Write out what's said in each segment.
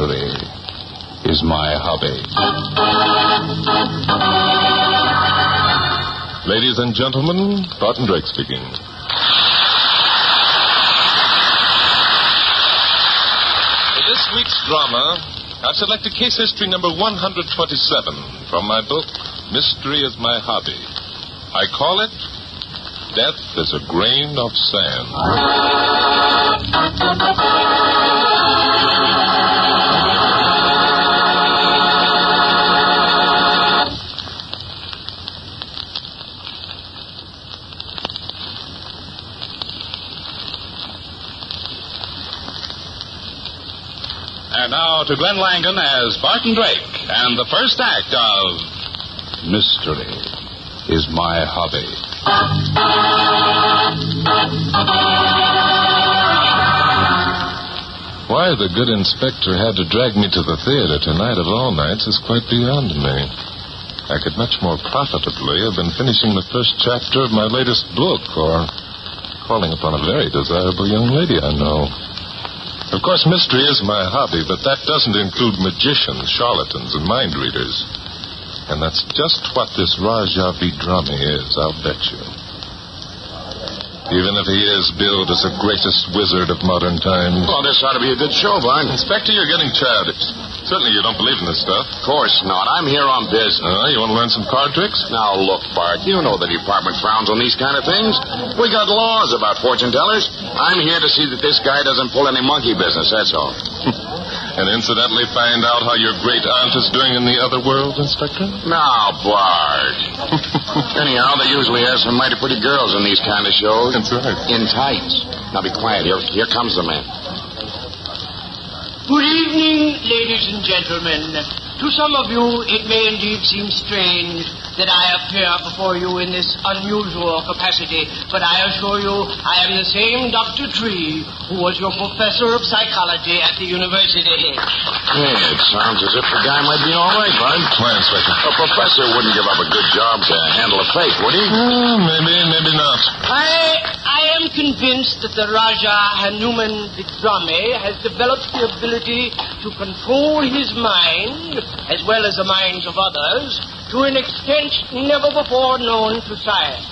Is my hobby. Ladies and gentlemen, Barton Drake speaking. For this week's drama, I've selected case history number 127 from my book, Mystery is My Hobby. I call it Death is a Grain of Sand. To Glenn Langan as Barton Drake and the first act of Mystery is my hobby. Why the good inspector had to drag me to the theater tonight of all nights is quite beyond me. I could much more profitably have been finishing the first chapter of my latest book or calling upon a very desirable young lady I know. Of course, mystery is my hobby, but that doesn't include magicians, charlatans, and mind readers. And that's just what this Raja Vidrami is, I'll bet you. Even if he is billed as the greatest wizard of modern times. Well, this ought to be a good show, Barn. Inspector, you're getting childish. Certainly you don't believe in this stuff. Of course not. I'm here on business. Uh, you want to learn some card tricks? Now, look, Bart, you know the department frowns on these kind of things. We got laws about fortune tellers. I'm here to see that this guy doesn't pull any monkey business, that's all. And incidentally find out how your great aunt is doing in the other world, Inspector? Now, Bart. Anyhow, they usually have some mighty pretty girls in these kind of shows. That's right. In tights. Now, be quiet. Here, here comes the man. Good evening, ladies and gentlemen. To some of you, it may indeed seem strange that I appear before you in this unusual capacity, but I assure you I am the same Dr. Tree who was your professor of psychology at the university. Yeah, it sounds as if the guy might be all right, Bart. Why, Inspector? A professor wouldn't give up a good job to handle a fake, would he? Uh, maybe, maybe not. I, I am convinced that the Raja Hanuman Vidrame has developed the ability to control his mind, as well as the minds of others, to an extent never before known to science.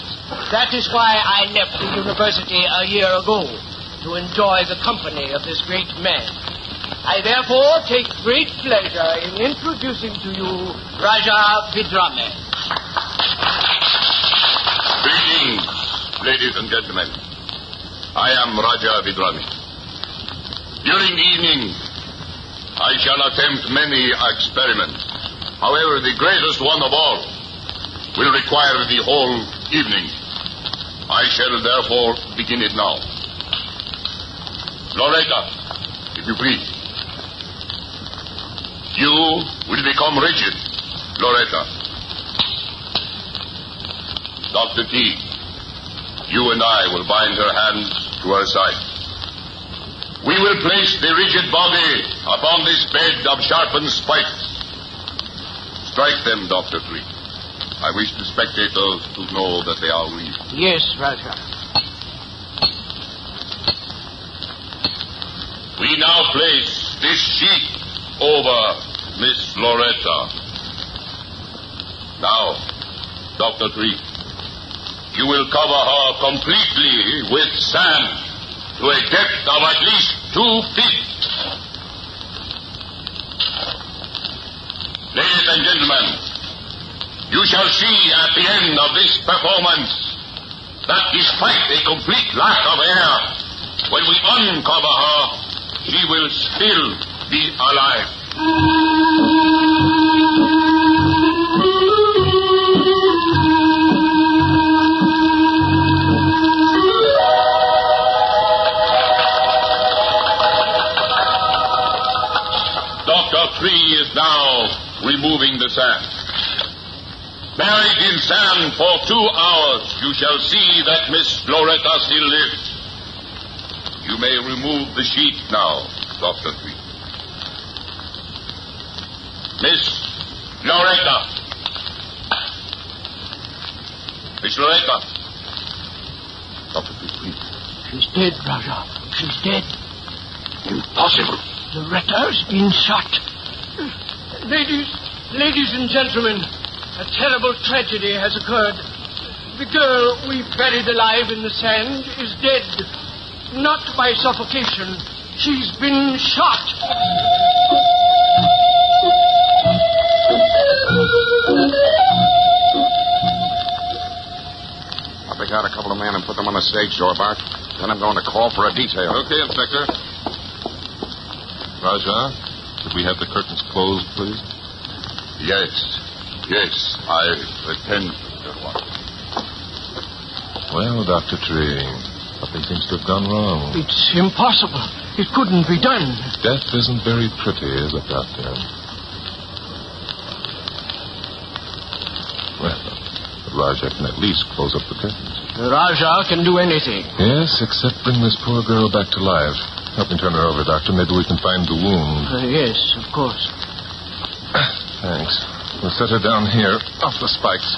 That is why I left the university a year ago, to enjoy the company of this great man. I therefore take great pleasure in introducing to you Raja Vidrame. Greetings, ladies and gentlemen. I am Raja Vidrami. During the evening, I shall attempt many experiments. However, the greatest one of all will require the whole evening. I shall therefore begin it now. Loretta, if you please. You will become rigid, Loretta. Dr. T, you and I will bind her hands to her side. We will place the rigid body upon this bed of sharpened spikes. Strike them, Dr. Tree. I wish the spectators to know that they are real. Yes, Raja. We now place this sheet over Miss Loretta. Now, Dr. Tree, you will cover her completely with sand to a depth of at least two feet. Ladies and gentlemen, you shall see at the end of this performance that despite a complete lack of air, when we uncover her, she will still be alive. Doctor Tree is now removing the sand. Buried in sand for two hours, you shall see that Miss Loretta still lives. You may remove the sheet now, Dr. Tree. Miss Loretta. Miss Loretta. Dr. Tree, please. She's dead, Raja. She's dead. Impossible. The Loretta's been shot. Ladies, ladies and gentlemen, a terrible tragedy has occurred. The girl we buried alive in the sand is dead. Not by suffocation. She's been shot. I'll pick out a couple of men and put them on the stage door, Bart. Then I'm going to call for a detail. Okay, Inspector. Raja, could we have the curtains closed, please? Yes, yes, I attend to that one. Well, Dr. Tree, something seems to have gone wrong. It's impossible. It couldn't be done. Death isn't very pretty, is it, Doctor? Well, but Raja can at least close up the curtains. The Raja can do anything. Yes, except bring this poor girl back to life. Help me turn her over, Doctor. Maybe we can find the wound. Uh, yes, of course. Thanks. We'll set her down here, off the spikes.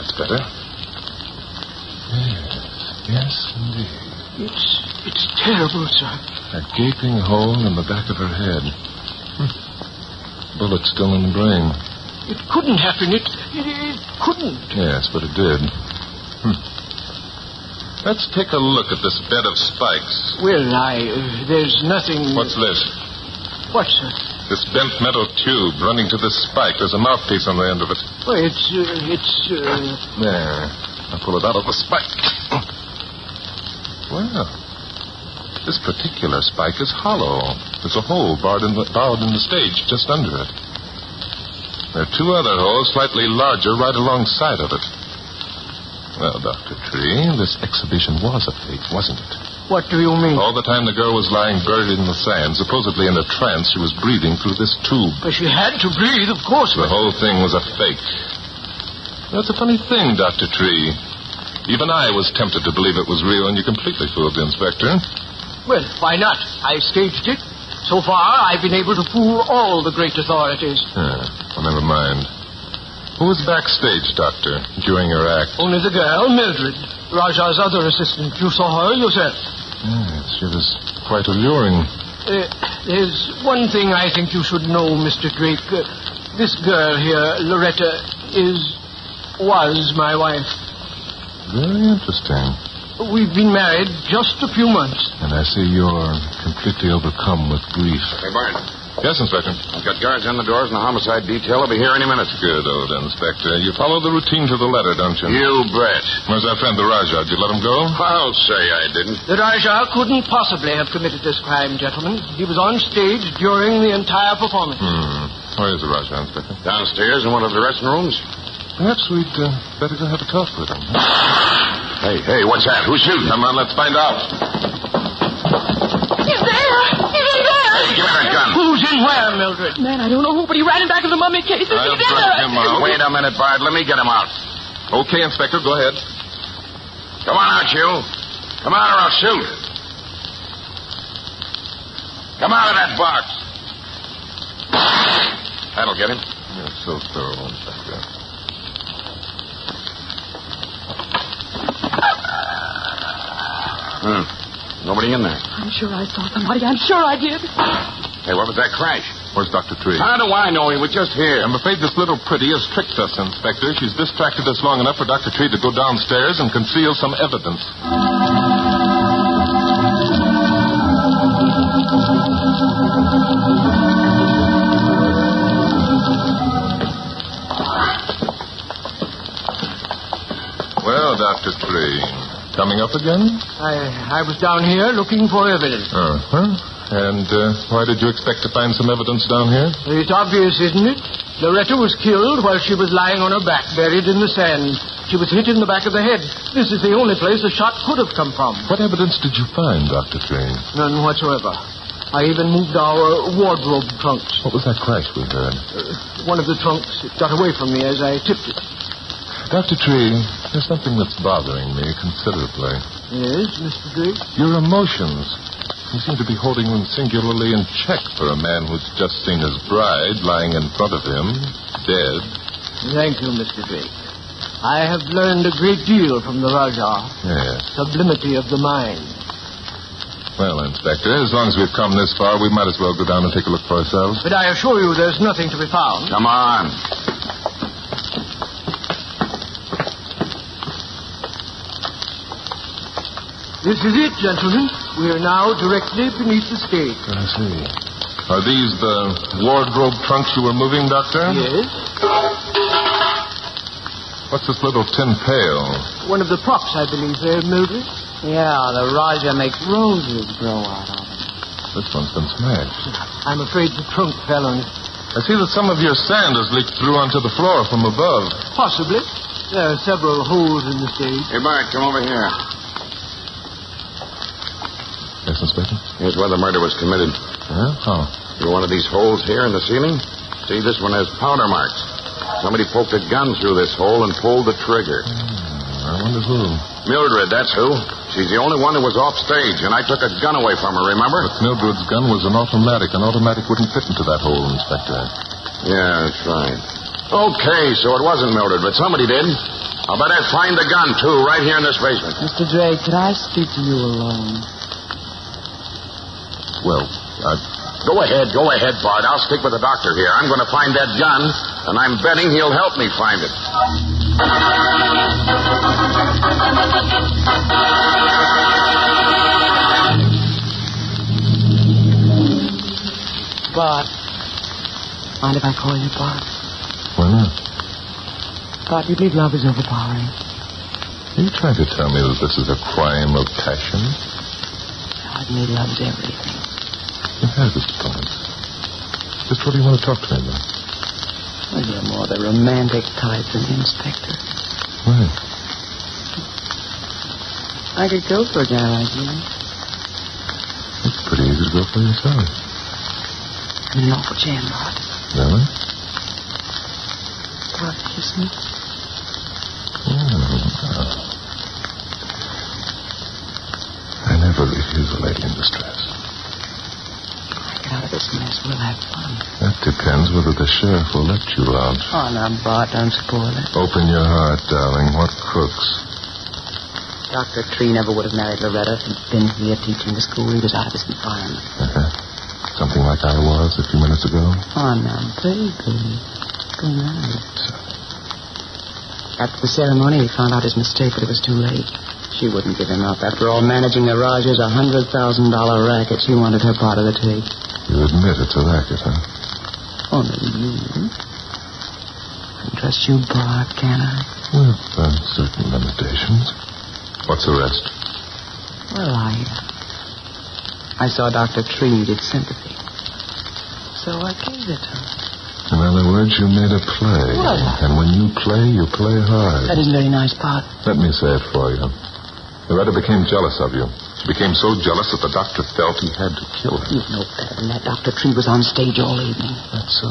That's better. Yes, yes, indeed. It's it's terrible, sir. A gaping hole in the back of her head. Hmm. Bullet still in the brain. It couldn't happen. It it, it couldn't. Yes, but it did. Hmm. Let's take a look at this bed of spikes. Well, I uh, there's nothing. What's this? What, sir? This bent metal tube running to this spike. There's a mouthpiece on the end of it. Well, it's uh, it's. Uh, There. I'll pull it out of the spike. Well, this particular spike is hollow. There's a hole barred in the, barred in the stage just under it. There are two other holes slightly larger right alongside of it. Well, Dr. Tree, this exhibition was a fake, wasn't it? What do you mean? All the time the girl was lying buried in the sand, supposedly in a trance, she was breathing through this tube. But she had to breathe, of course. The whole thing was a fake. That's a funny thing, Dr. Tree. Even I was tempted to believe it was real, and you completely fooled the inspector. Well, why not? I staged it. So far, I've been able to fool all the great authorities. Yeah, well, never mind. Who was backstage, Doctor, during your act? Only the girl, Mildred, Raja's other assistant. You saw her yourself. Yes, she was quite alluring. Uh, there's one thing I think you should know, Mr. Drake. Uh, this girl here, Loretta, is. was my wife. Very interesting. We've been married just a few months. And I see you're completely overcome with grief. Hey, Bart. Yes, Inspector. I've got guards on the doors and the homicide detail will be here any minute. Good, old Inspector. You follow the routine to the letter, don't you? You bet. Where's our friend, the Rajah? Did you let him go? I'll say I didn't. The Raja couldn't possibly have committed this crime, gentlemen. He was on stage during the entire performance. Hmm. Where is the Rajah, Inspector? Downstairs in one of the dressing rooms. Perhaps we'd uh, better go have a talk with him. Hey, hey, what's that? Who's shooting? Come on, let's find out. Hey, give me that gun. Who's in where, Mildred? Man, I don't know who, but he ran in back of the mummy case. I'll in drag him out. Wait a minute, Bart. Let me get him out. Okay, Inspector, go ahead. Come on out, you. Come out or I'll shoot. Come out of that box. That'll get him. You're so thorough, Inspector. Hmm. Nobody in there. I'm sure I saw somebody. I'm sure I did. Hey, what was that crash? Where's Dr. Tree? How do I know? He was just here. I'm afraid this little pretty has tricked us, Inspector. She's distracted us long enough for Dr. Tree to go downstairs and conceal some evidence. Well, Dr. Tree, coming up again? I, I was down here looking for evidence. Uh-huh. And uh, why did you expect to find some evidence down here? It's obvious, isn't it? Loretta was killed while she was lying on her back, buried in the sand. She was hit in the back of the head. This is the only place the shot could have come from. What evidence did you find, Dr. Tree? None whatsoever. I even moved our wardrobe trunks. What was that crash we heard? One of the trunks it got away from me as I tipped it. Dr. Tree, there's something that's bothering me considerably. Yes, Mr. Drake? Your emotions. You seem to be holding them singularly in check for a man who's just seen his bride lying in front of him, dead. Thank you, Mr. Drake. I have learned a great deal from the Rajah. Yes. Sublimity of the mind. Well, Inspector, as long as we've come this far, we might as well go down and take a look for ourselves. But I assure you there's nothing to be found. Come on. This is it, gentlemen. We are now directly beneath the stage. I see. Are these the wardrobe trunks you were moving, Doctor? Yes? What's this little tin pail? One of the props, I believe, there, Mildred. Yeah, the Raja makes roses grow out of it. This one's been smashed. I'm afraid the trunk fell on it. I see that some of your sand has leaked through onto the floor from above. Possibly. There are several holes in the stage. Hey, Bart, come over here. Yes, Inspector? Here's where the murder was committed. Yeah? How? See one of these holes here in the ceiling? See, this one has powder marks. Somebody poked a gun through this hole and pulled the trigger. Hmm, I wonder who. Mildred, that's who. She's the only one who was off stage, and I took a gun away from her, remember? But Mildred's gun was an automatic. An automatic wouldn't fit into that hole, Inspector. Yeah, that's right. Okay, so it wasn't Mildred, but somebody did. I'll bet I'd find the gun, too, right here in this basement. Mr. Drake, could I speak to you alone? Well, I... Go ahead, go ahead, Bart. I'll stick with the doctor here. I'm going to find that gun, and I'm betting he'll help me find it. Bart. Mind if I call you Bart? Why not? Bart, you believe love is overpowering. Are you trying to tell me that this is a crime of passion? God, me loves everything. You have its points. Just what do you want to talk to me about? Well, you're more the romantic type than the inspector. Why? I could go for a guy like you. It's pretty easy to go for yourself. I'm an awful jam, Bart. Really? Bart, kiss me. Oh, I a lady in distress. Get out of this mess. We'll have fun. That depends whether the sheriff will let you out. Oh, now, Bart, don't spoil it. Open your heart, darling. What crooks? Dr. Tree never would have married Loretta if he'd been here teaching the school. He was out of his environment. Uh-huh. Something like I was a few minutes ago. Oh, now, baby. Good night. After the ceremony, he found out his mistake, but it was too late. She wouldn't give him up. After all, managing the Rajah's a $100,000 racket, she wanted her part of the take. You admit it's a racket, huh? Only you. I can trust you, Bart, can I? With uh, certain limitations. What's the rest? Well, I... I saw Dr. Tree needed sympathy. So I gave it to her. In other words, you made a play. Well, And when you play, you play hard. That isn't very nice, Bart. Let me say it for you. Loretta became jealous of you. She became so jealous that the doctor felt he had to kill her. You know better than that. Dr. Tree was on stage all evening. That's so.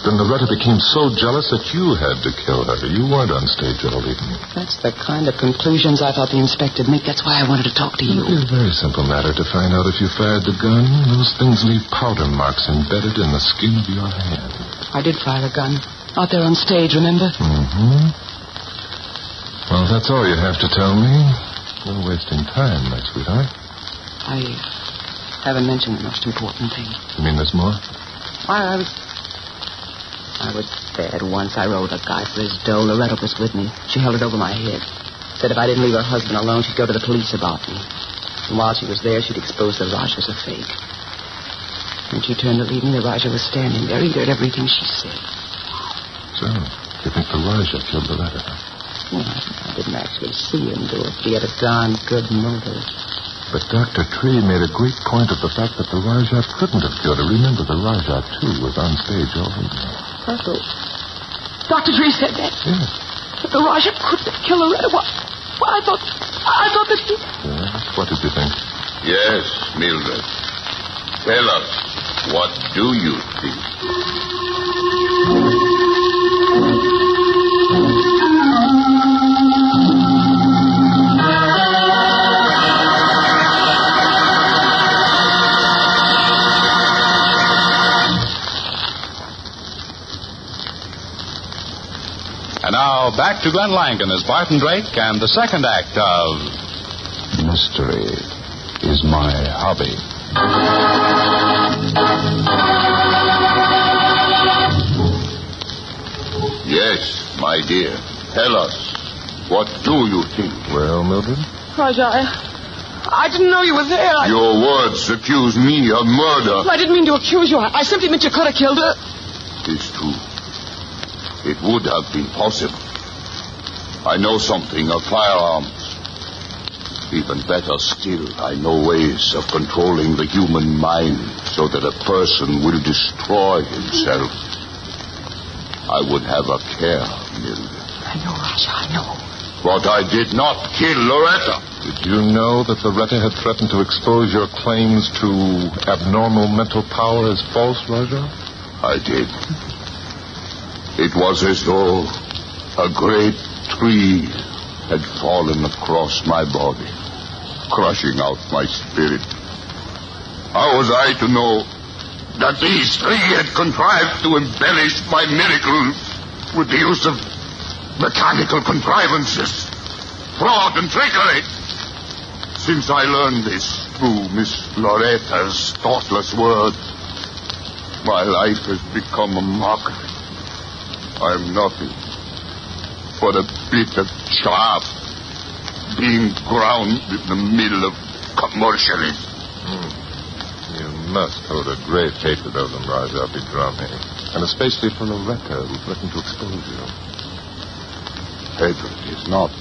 Then Loretta became so jealous that you had to kill her. You weren't on stage all evening. That's the kind of conclusions I thought the inspector'd make. That's why I wanted to talk to you. It is a very simple matter to find out if you fired the gun. Those things leave powder marks embedded in the skin of your hand. I did fire a gun. Out there on stage, remember? Mm-hmm. Well, that's all you have to tell me. We're wasting time, my sweetheart. I haven't mentioned the most important thing. You mean there's more? Why, I was. I was bad once. I rode a guy for his dough. Loretta was with me. She held it over my head. Said if I didn't leave her husband alone, she'd go to the police about me. And while she was there, she'd expose the Raj as a fake. When she turned to leave me, the Raja was standing there. He heard everything she said. So, you think the Raja killed the Loretta? Huh? Well, I didn't actually see him do it. He had a darn good motive. But Dr. Tree made a great point of the fact that the Rajah couldn't have killed her. Remember, the Rajah, too, was on stage all evening. I thought. Dr. Tree said that. Yes. That the Rajah couldn't have killed Loretta. Well, well, I thought. I thought that he. Yes. What did you think? Yes, Mildred. Tell us, what do you think? Back to Glenn Langan as Barton Drake and the second act of Mystery is my hobby. Yes, my dear. Tell us, what do you think? Well, Mildred? Raja, I, I didn't know you were there. I, Your words accuse me of murder. I didn't mean to accuse you. I, I simply meant you could have killed her. It's true. It would have been possible. I know something of firearms. Even better still, I know ways of controlling the human mind so that a person will destroy himself. I would have a care, Mildred. I know, Raja, I know. But I did not kill Loretta. Did you know that Loretta had threatened to expose your claims to abnormal mental power as false, Raja? I did. It was as though a great tree had fallen across my body, crushing out my spirit. How was I to know that these three had contrived to embellish my miracle with the use of mechanical contrivances, fraud, and trickery? Since I learned this through Miss Loretta's thoughtless words, my life has become a mockery. I'm nothing but a bit of chaff being ground in the middle of commercialism. Hmm. You must hold a great hatred of them, Raja Vidrami. And especially for Loretta, who threatened to expose you. Hatred is not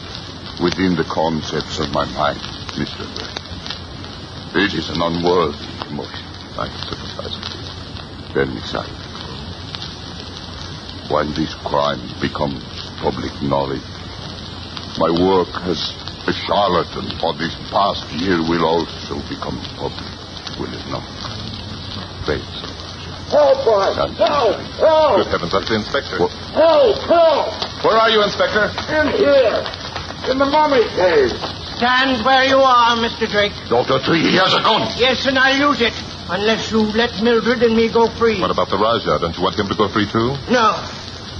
within the concepts of my mind, Mr. Gray. It is an unworthy emotion. I can sympathize with you. Then decide. When this crime becomes public knowledge, my work as a charlatan for this past year will also become public, will it not? Afraid so. Help, boy! Help! Help! Good heavens, that's the inspector. Help! Help! Where are you, Inspector? In here! In the mummy cave! Stand where you are, Mr. Drake. Dr. Tree, he has a gun! Yes, and I'll use it. Unless you let Mildred and me go free. What about the Rajah? Don't you want him to go free, too? No.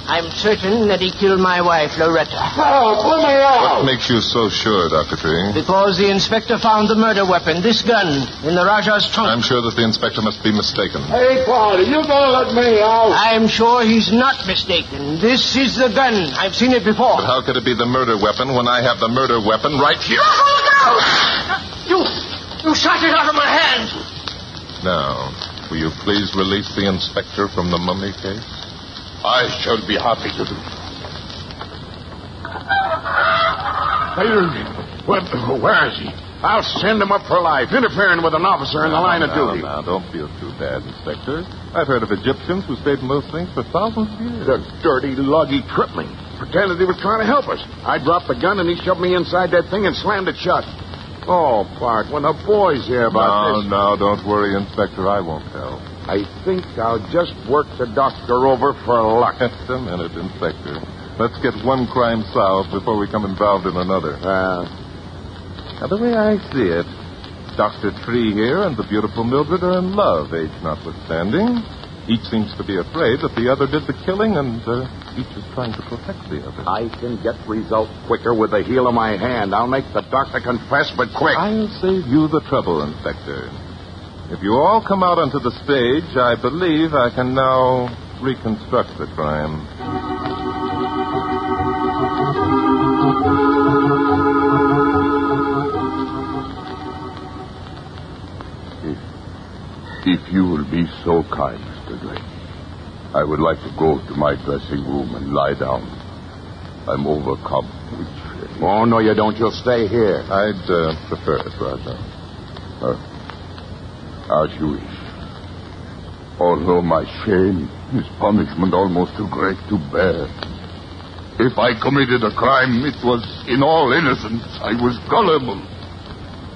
I'm certain that he killed my wife, Loretta. Oh, Help! Let me out! What makes you so sure, Dr. Tree? Because the inspector found the murder weapon, this gun, in the Rajah's trunk. I'm sure that the inspector must be mistaken. Hey, Carter, you gonna let me out? I'm sure he's not mistaken. This is the gun. I've seen it before. But how could it be the murder weapon when I have the murder weapon right here? You, you shot it out of my hand. Now, will you please release the inspector from the mummy case? I shall be happy to do Where, where is he? I'll send him up for life, interfering with an officer in the line of Now, duty. now, don't feel too bad, Inspector. I've heard of Egyptians who stayed in those things for thousands of years. The dirty lug he tripped me. Pretended he was trying to help us. I dropped the gun and he shoved me inside that thing and slammed it shut. Oh, Bart, when the boys hear about No, this, no, don't worry, Inspector. I won't tell. I think I'll just work the doctor over for luck. Just a minute, Inspector. Let's get one crime solved before we come involved in another. Uh, Now, the way I see it, Dr. Tree here and the beautiful Mildred are in love, age notwithstanding. Each seems to be afraid that the other did the killing, and uh, each is trying to protect the other. I can get results quicker with the heel of my hand. I'll make the doctor confess, but quick. I'll save you the trouble, Inspector. If you all come out onto the stage, I believe I can now reconstruct the crime. If you will be so kind, Mr. Drake, I would like to go to my dressing room and lie down. I'm overcome with shame. Oh, no, you don't. You'll stay here. I'd uh, prefer it, Raja. You wish. Although my shame is punishment almost too great to bear. If I committed a crime, it was in all innocence. I was gullible.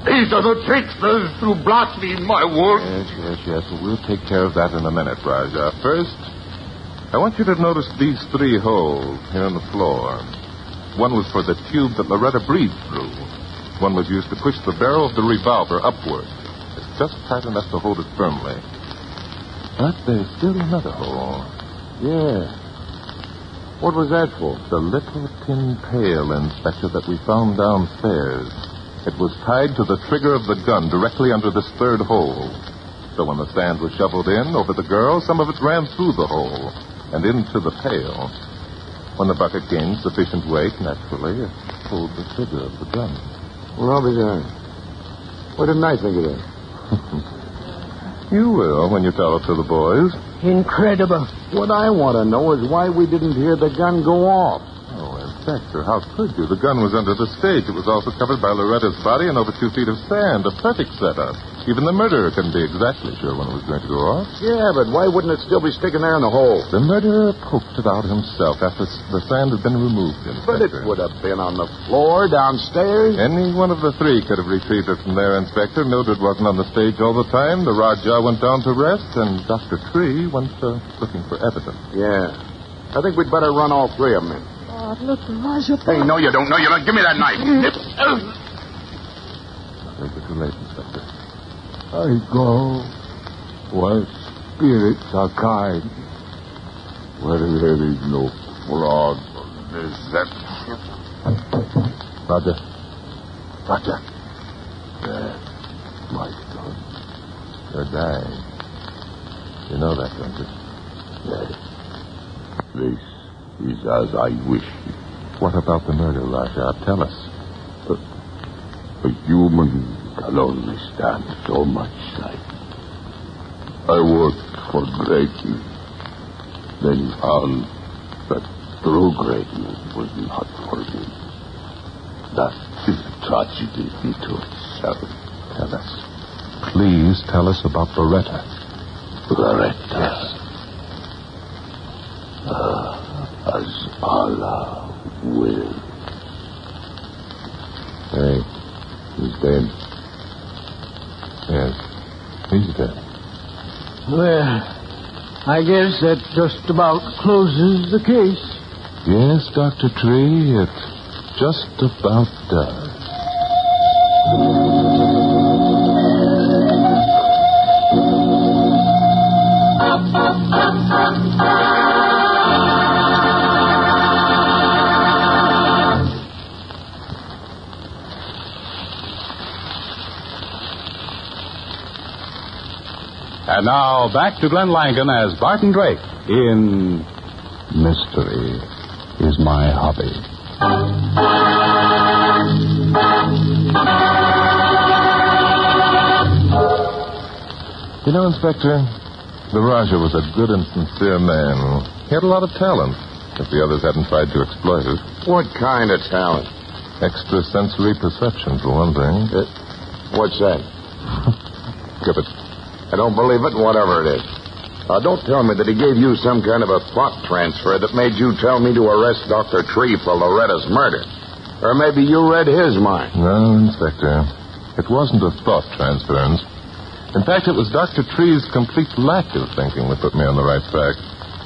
These are the tricksters who block me in my work. Yes, yes, yes. Well, take care of that in a minute, Raja. First, I want you to notice these three holes here on the floor. One was for the tube that Loretta breathed through. One was used to push the barrel of the revolver upward. Just tight enough to hold it firmly. But there's still another hole. Yeah. What was that for? The little tin pail, Inspector, that we found downstairs. It was tied to the trigger of the gun directly under this third hole. So when the sand was shoveled in over the girl, some of it ran through the hole and into the pail. When the bucket gained sufficient weight, naturally, it pulled the trigger of the gun. Well, I'll be. What didn't I think of that? You will when you tell it to the boys. Incredible. What I want to know is why we didn't hear the gun go off. Oh, Inspector, how could you? The gun was under the stage. It was also covered by Loretta's body and over two feet of sand. A perfect setup. Even the murderer couldn't be exactly sure when it was going to go off. Yeah, but why wouldn't it still be sticking there in the hole? The murderer poked it out himself after the sand had been removed, Inspector. But it would have been on the floor downstairs. Any one of the three could have retrieved it from there, Inspector. Mildred wasn't on the stage all the time. The Rajah went down to rest, and Dr. Tree went uh, looking for evidence. Yeah. I think we'd better run all three of them in. Oh, look, Raja. Hey, no, you don't. No, you don't. Give me that knife. I think it's too late, Inspector. I go where spirits are kind, where there is no fraud or deception. Rajah. Rajah. Yes, my son. You're dying. You know that, don't you? Yes. This is as I wish. What about the murder, Rajah? Tell us. A human can only stand so much sight. I worked for greatness, then found that true greatness was not for me. That is a tragedy into itself. Tell us. Please tell us about Loretta. Loretta. Ah, as Allah will. Hey, he's dead. Yes, dead. Well, I guess that just about closes the case. Yes, Dr. Tree, it just about does. And now back to Glenn Langan as Barton Drake in Mystery is my hobby. You know, Inspector, the Rajah was a good and sincere man. He had a lot of talent, if the others hadn't tried to exploit it. What kind of talent? Extrasensory perception, for one thing. Uh, what's that? Give it. I don't believe it, whatever it is. Uh, don't tell me that he gave you some kind of a thought transfer that made you tell me to arrest Dr. Tree for Loretta's murder. Or maybe you read his mind. No, Inspector. It wasn't a thought transference. In fact, it was Dr. Tree's complete lack of thinking that put me on the right track.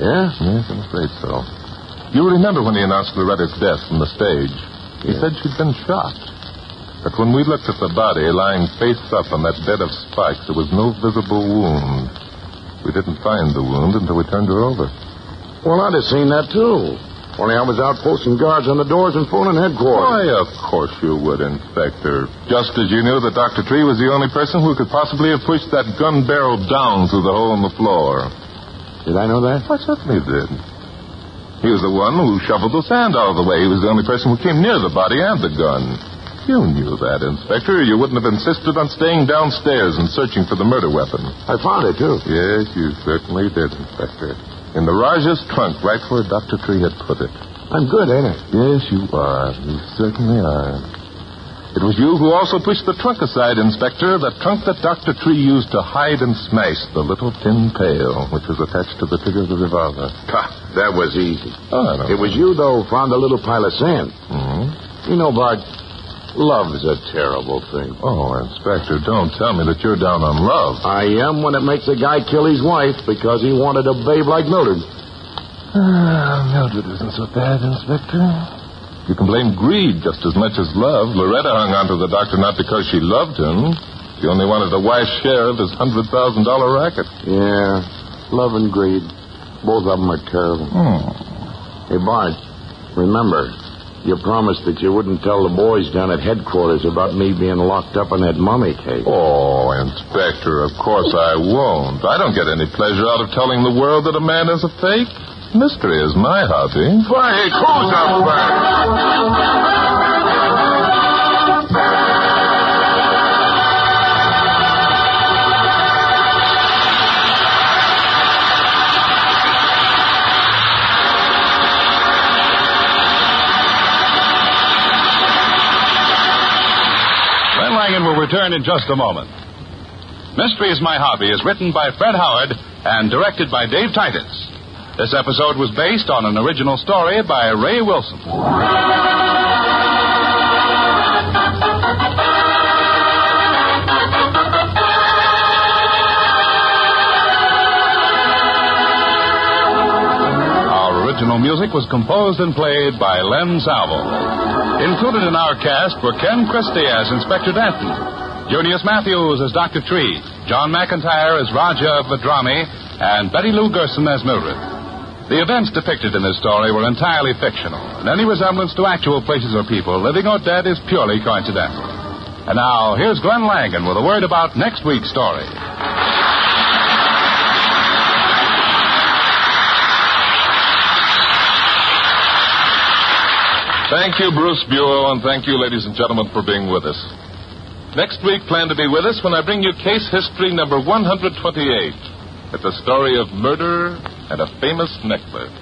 Yeah? Yes, I'm afraid so. You remember when he announced Loretta's death from the stage? He said she'd been shot. But when we looked at the body lying face up on that bed of spikes, there was no visible wound. We didn't find the wound until we turned her over. Well, I'd have seen that, too. Only I was out posting guards on the doors and phoning headquarters. Why, of course you would, Inspector. Just as you knew that Dr. Tree was the only person who could possibly have pushed that gun barrel down through the hole in the floor. Did I know that? I certainly did. He was the one who shoveled the sand out of the way. He was the only person who came near the body and the gun. You knew that, Inspector. You wouldn't have insisted on staying downstairs and searching for the murder weapon. I found it, too. Yes, you certainly did, Inspector. In the Rajah's trunk, right where Dr. Tree had put it. I'm good, ain't I? Yes, you are. You certainly are. It was you who also pushed the trunk aside, Inspector. The trunk that Dr. Tree used to hide and smash the little tin pail, which was attached to the trigger of the revolver. Ha, that was easy. Oh, I know. It was you, though, who found the little pile of sand. hmm You know, Bart, Love's a terrible thing. Oh, Inspector, don't tell me that you're down on love. I am when it makes a guy kill his wife because he wanted a babe like Mildred. Ah, Mildred isn't so bad, Inspector. You can blame greed just as much as love. Loretta hung on to the doctor not because she loved him. She only wanted a wife's share of his $100,000 racket. Yeah, love and greed. Both of them are terrible. Hmm. Hey, Bart, remember, you promised that you wouldn't tell the boys down at headquarters about me being locked up in that mummy case. Oh, Inspector, of course I won't. I don't get any pleasure out of telling the world that a man is a fake. Mystery is my hobby. Hey, close up, Bart. Return in just a moment. Mystery is My Hobby is written by Fred Howard and directed by Dave Titus. This episode was based on an original story by Ray Wilson. Our original music was composed and played by Len Salvo. Included in our cast were Ken Christie as Inspector Danton, Junius Matthews as Dr. Tree, John McIntyre as Rajah Vadrami, and Betty Lou Gerson as Mildred. The events depicted in this story were entirely fictional, and any resemblance to actual places or people, living or dead, is purely coincidental. And now, here's Glenn Langan with a word about next week's story. Thank you, Bruce Buell, and thank you, ladies and gentlemen, for being with us. Next week, plan to be with us when I bring you case history number 128. It's a story of murder and a famous necklace.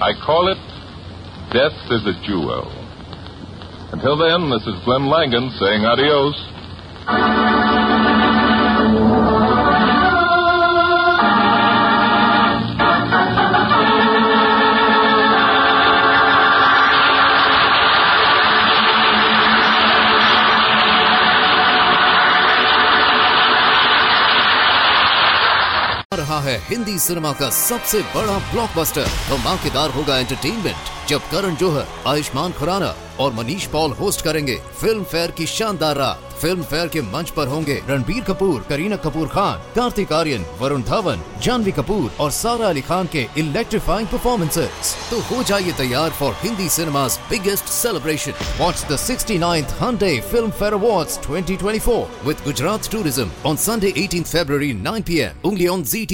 I call it Death is a Jewel. Until then, this is Glenn Langan saying adios. Hindi cinema का सबसे बड़ा blockbuster धमाकेदार होगा entertainment जब करण जोहर, आयुष्मान खुराना और Manish Paul host करेंगे Filmfare की शानदार रात फ़िल्म फेयर के मंच पर होंगे रणबीर कपूर, करीना कपूर खान, कार्तिक आर्यन, वरुण धवन, जानवी कपूर और सारा अली खान के इलेक्ट्रीफाइंग परफॉर्मेंसेस तो हो जाइए तैयार for Hindi cinema's biggest celebration. Watch the 69th Hyundai Film Fair Awards 2024 with Gujarat Tourism on Sunday 18th February 9 p.m. only on ZT.